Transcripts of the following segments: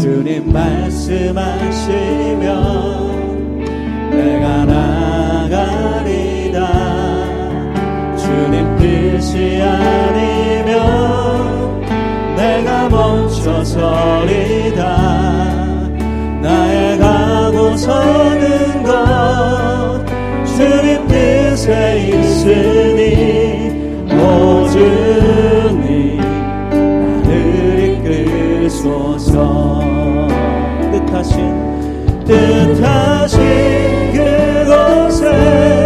주님 말씀하시면 내가 나가리다 주님 뜻이 아니면 내가 멈춰서리다. 나의 가고 서는 것 주님 뜻에 있으니 오직 뜻하신 뜻하신 그곳에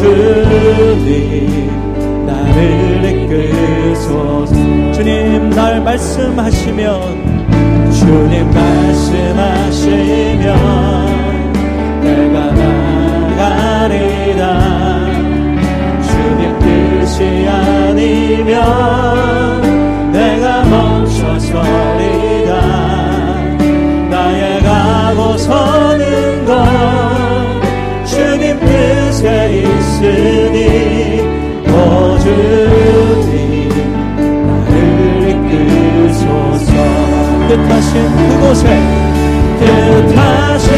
주님 나를 이끌소서. 주님 말씀하시면 주님 말씀하시면 내가 나가리다. 주님 뜻이 아니면 주님 어 주님 나를 이끌소서. 뜻하신 그곳에 뜻하신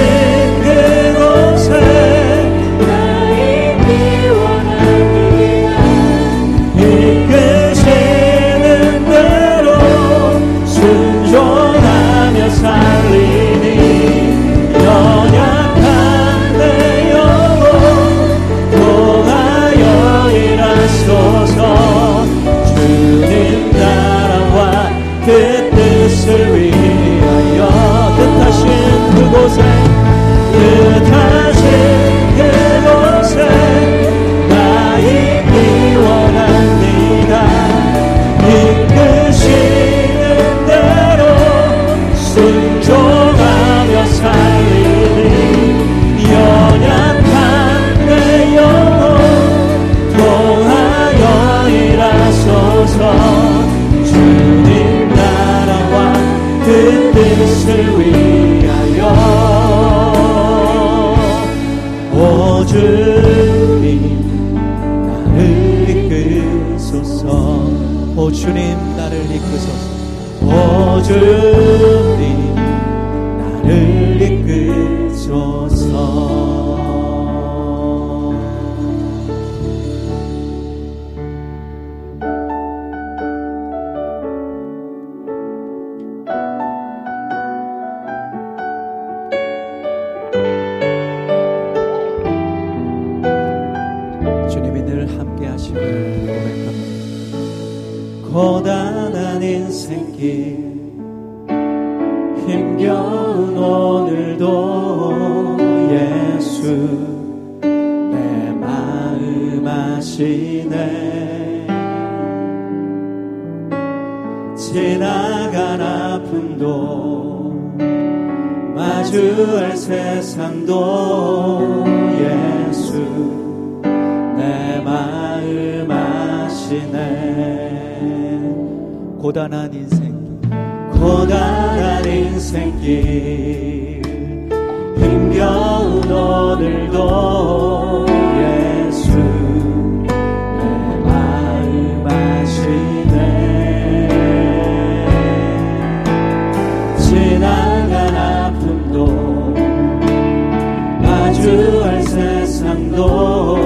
주님 나를 이끄소서. 오 주님 나를 이끄소서. 오 주님 지나간 아픔도 마주할 세상도 예수 내 마음 아시네. 고단한 인생길 고단한 인생길 힘겨운 오늘도 세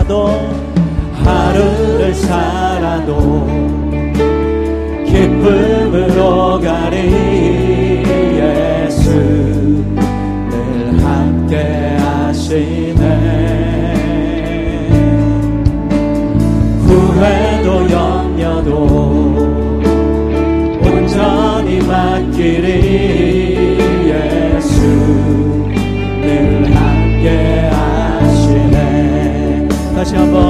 살아도 하루를 살아도 기쁨으로 가리 다시 한번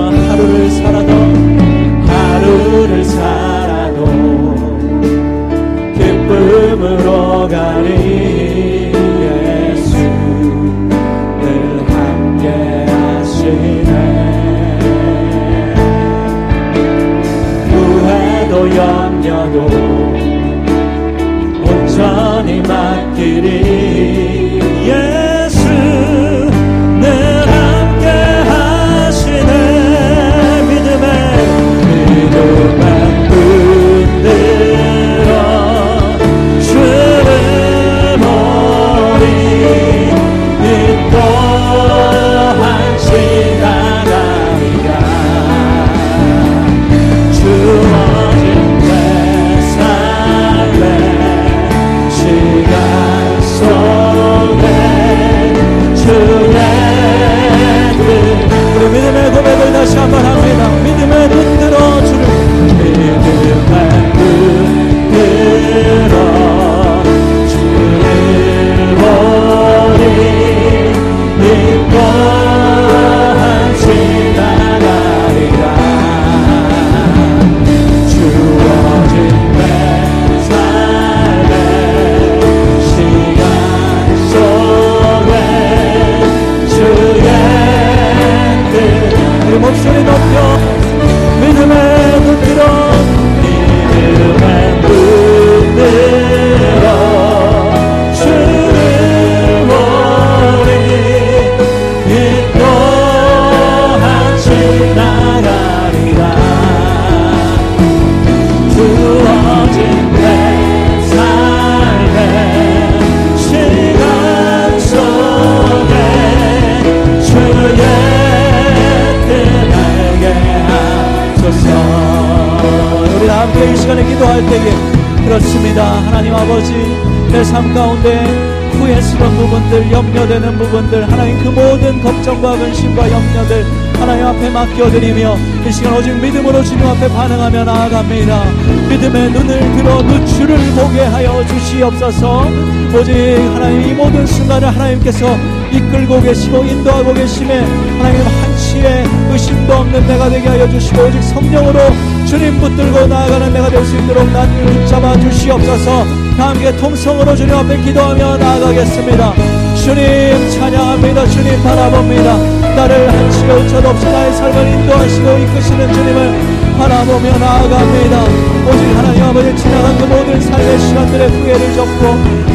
삶 가운데 후회스러운 부분들 염려되는 부분들 하나님 그 모든 걱정과 근심과 염려들 하나님 앞에 맡겨드리며 이 시간 오직 믿음으로 주님 앞에 반응하며 나아갑니다. 믿음의 눈을 들어 누추를 보게 하여 주시옵소서. 오직 하나님 이 모든 순간을 하나님께서 이끌고 계시고 인도하고 계심에 하나님 한치의 의심도 없는 내가 되게 하여 주시고 오직 성령으로 주님 붙들고 나아가는 내가 될 수 있도록 나를 붙잡아 주시옵소서 다 함께 통성으로 주님 앞에 기도하며 나아가겠습니다. 주 주님 찬양합니다. 주님 바라봅니다. 나를 한시도 첫 없이 나의 삶을 인도하시고 이끄시는 주님을 바라보며 나아갑니다. 오직 하나님 아버지 지나간 그 모든 삶의 시간들의 후회를 접고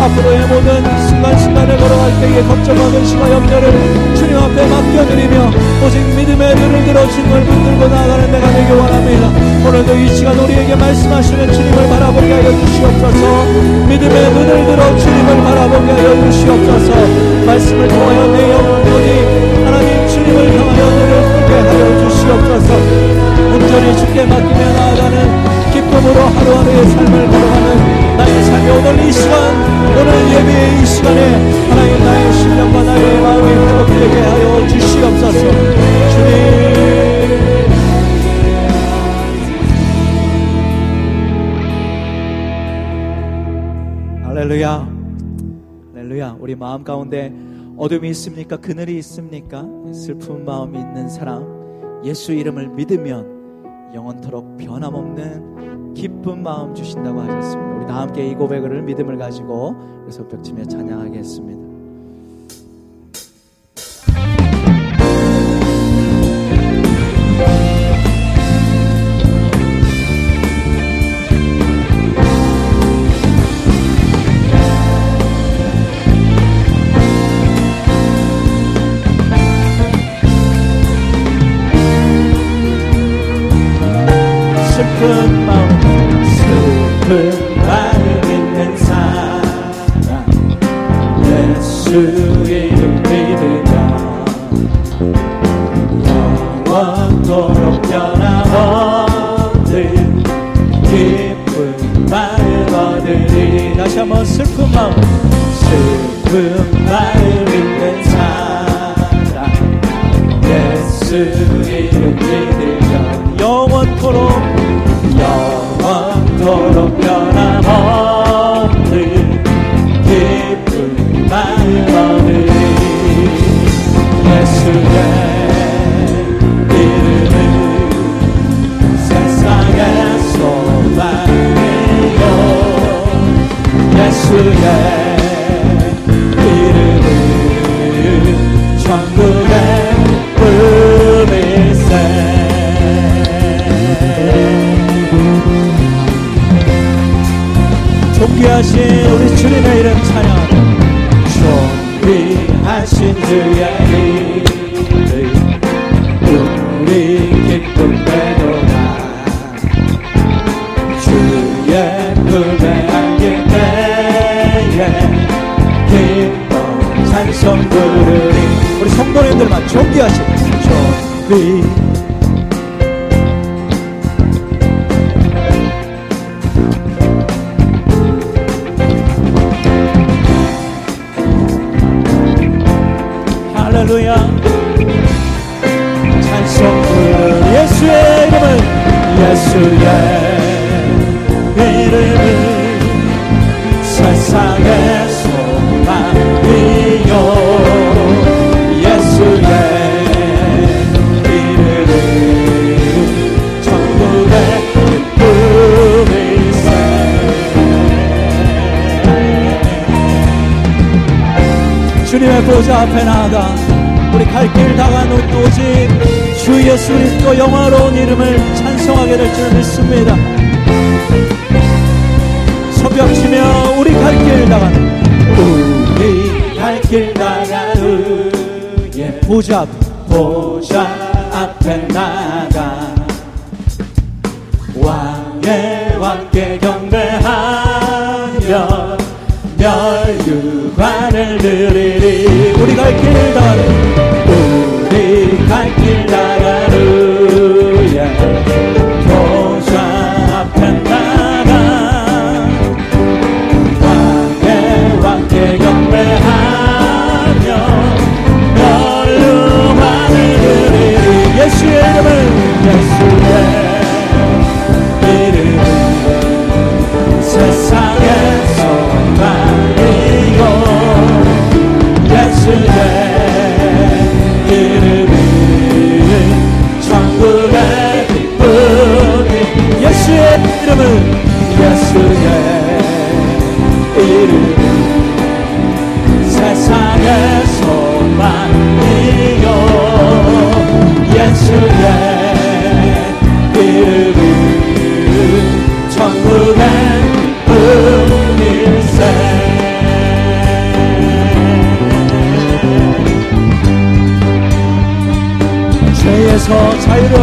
앞으로의 모든 순간순간을 걸어갈 때에 걱정하는 시와 염려를 주님 앞에 맡겨드리며 오직 믿음의 눈을 들어 주님을 붙들고 나아가는 내가 되기 원합니다. 오늘도 이 시간 우리에게 말씀하시는 주님을 바라보게 하여 주시옵소서. 믿음의 눈을 들어 주님을 바라보게 하여 주시옵소서. 말씀을 통하여 내 영혼이 하나님 주님을 향하여 눈을 뜨게 하여 주시옵소서 온전히 주께 맡기며 나아가는 기쁨으로 하루하루의 삶을 걸어가는 나의 삶이 오늘 이 시간 오늘 예배의 이 시간에 하나님 나의 심령과 나의 마음이 회복되게 하여 주시옵소서 주님 할렐루야 할렐루야 우리 마음 가운데 어둠이 있습니까? 그늘이 있습니까? 슬픈 마음이 있는 사람 예수 이름을 믿으면 영원토록 변함없는 기쁜 마음 주신다고 하셨습니다. 우리 다 함께 이 고백을 믿음을 가지고 그래서 벽치며 찬양하겠습니다. 존귀하신 우리 주님의 이름 찬양. 존귀하신 주의 이름 우리 기쁨 되도다 주의 품에 안길 때에 기쁨 찬송 부르리. 우리 성도님들만 존귀하신 존귀 보좌 앞에 나아가 우리 갈 길 다간 오직 주 예수 그리스도 영화로운 이름을 찬송하게 될 줄 믿습니다. 소벽치며 우리 갈 길 다간 우리 갈 길 다간 우의 보좌 보좌 앞에 나가 왕의 왕께 경배하며 멸류관을 드리리. 우리 갈길 다간 우리 갈 길 나가루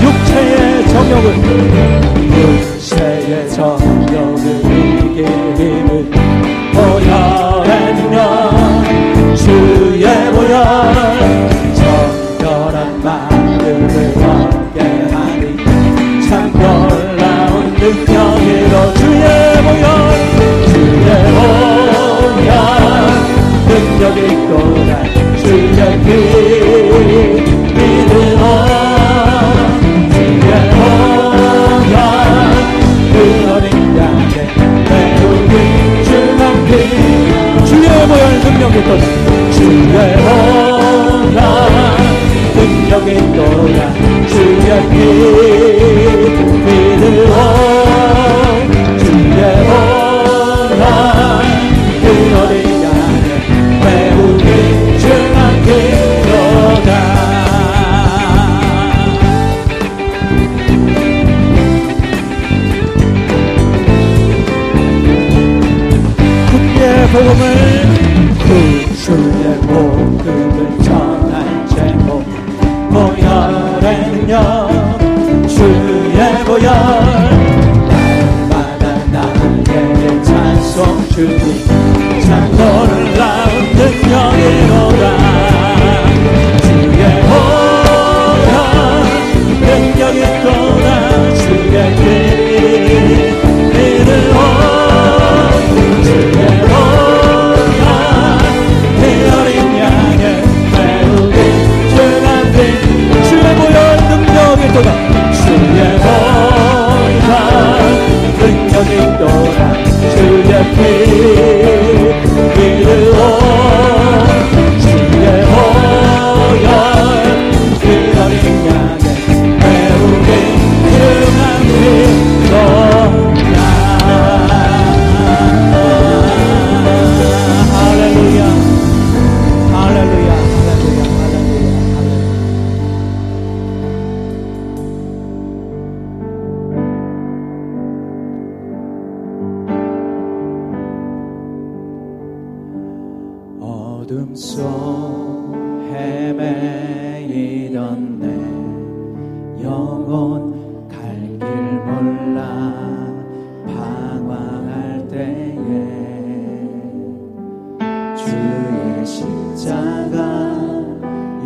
육체의 저격을 것 주의 허락 능력의 너야 주의 빛 영원히 떠나 주 옆에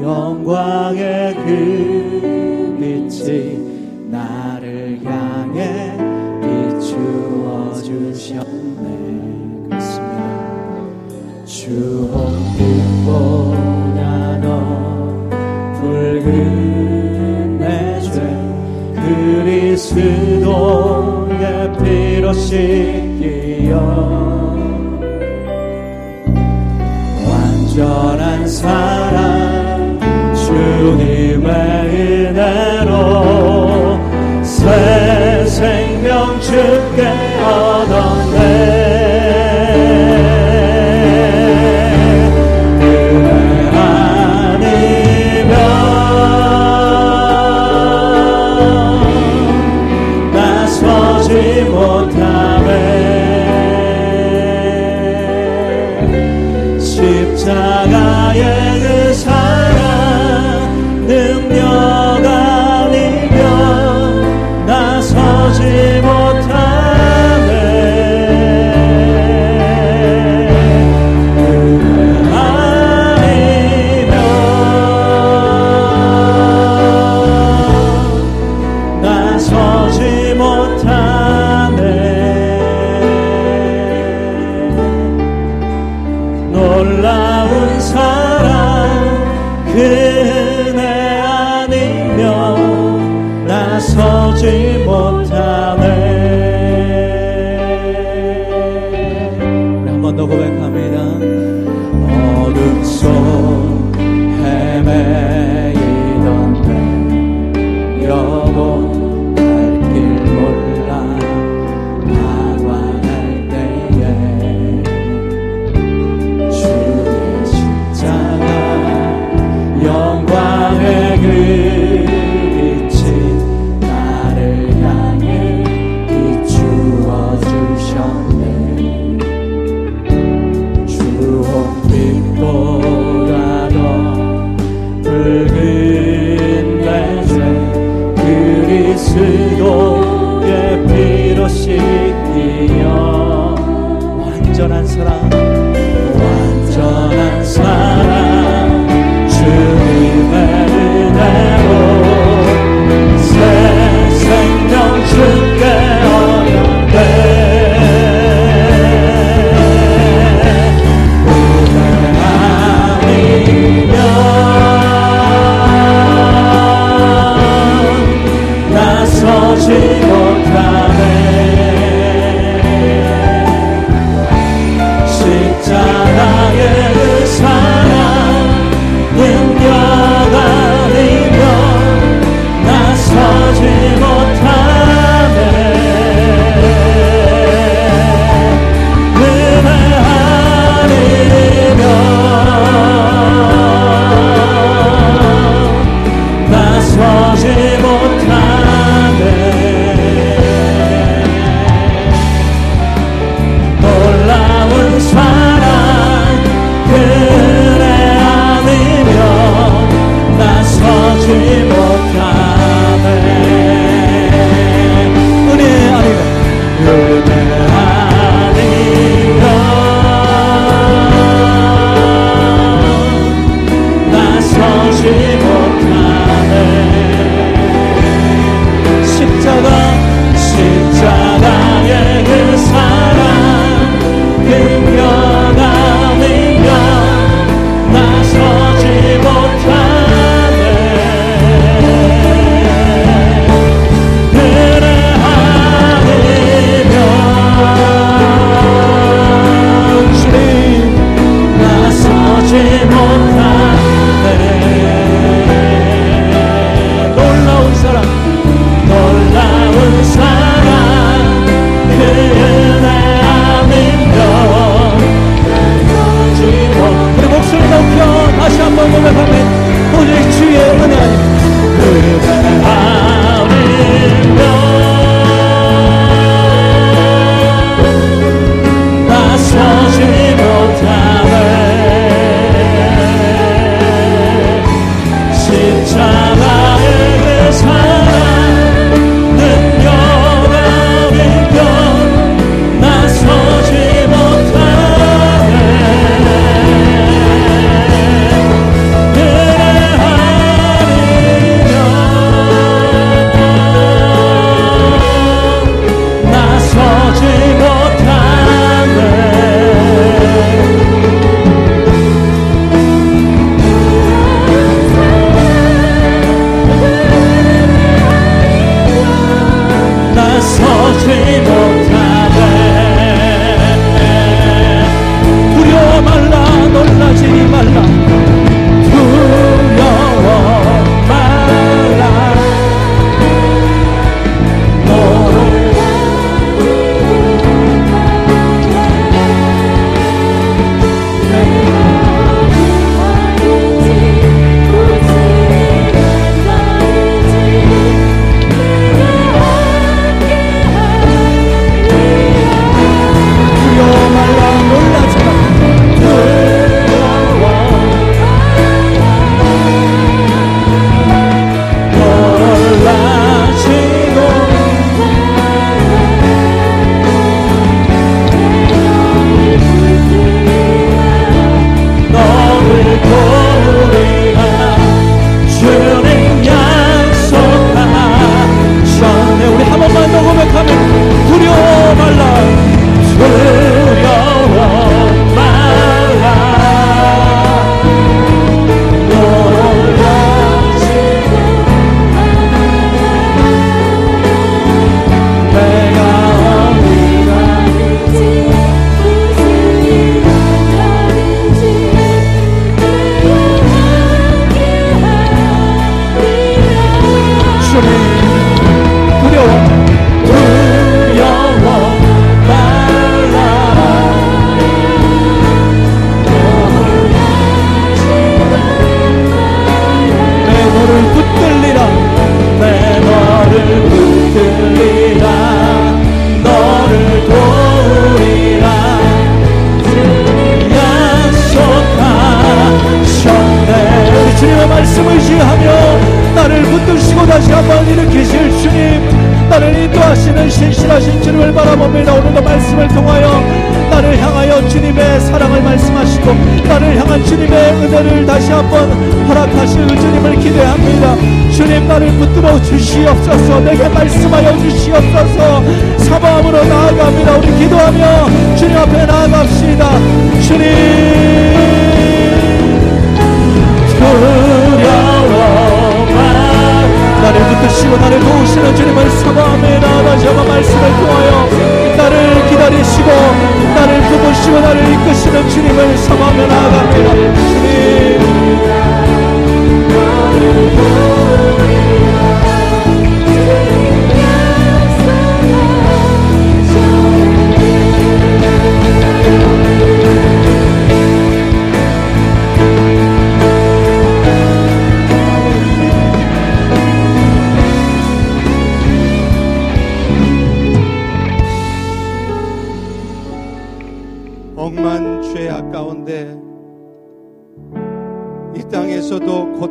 영광의 그 빛이 나를 향해 비추어 주셨네. 그렇습니다. 주 홍빛보다 더 붉은 내죄 그리스도의 피로 씻기여 완전한 사랑 함께 하던 내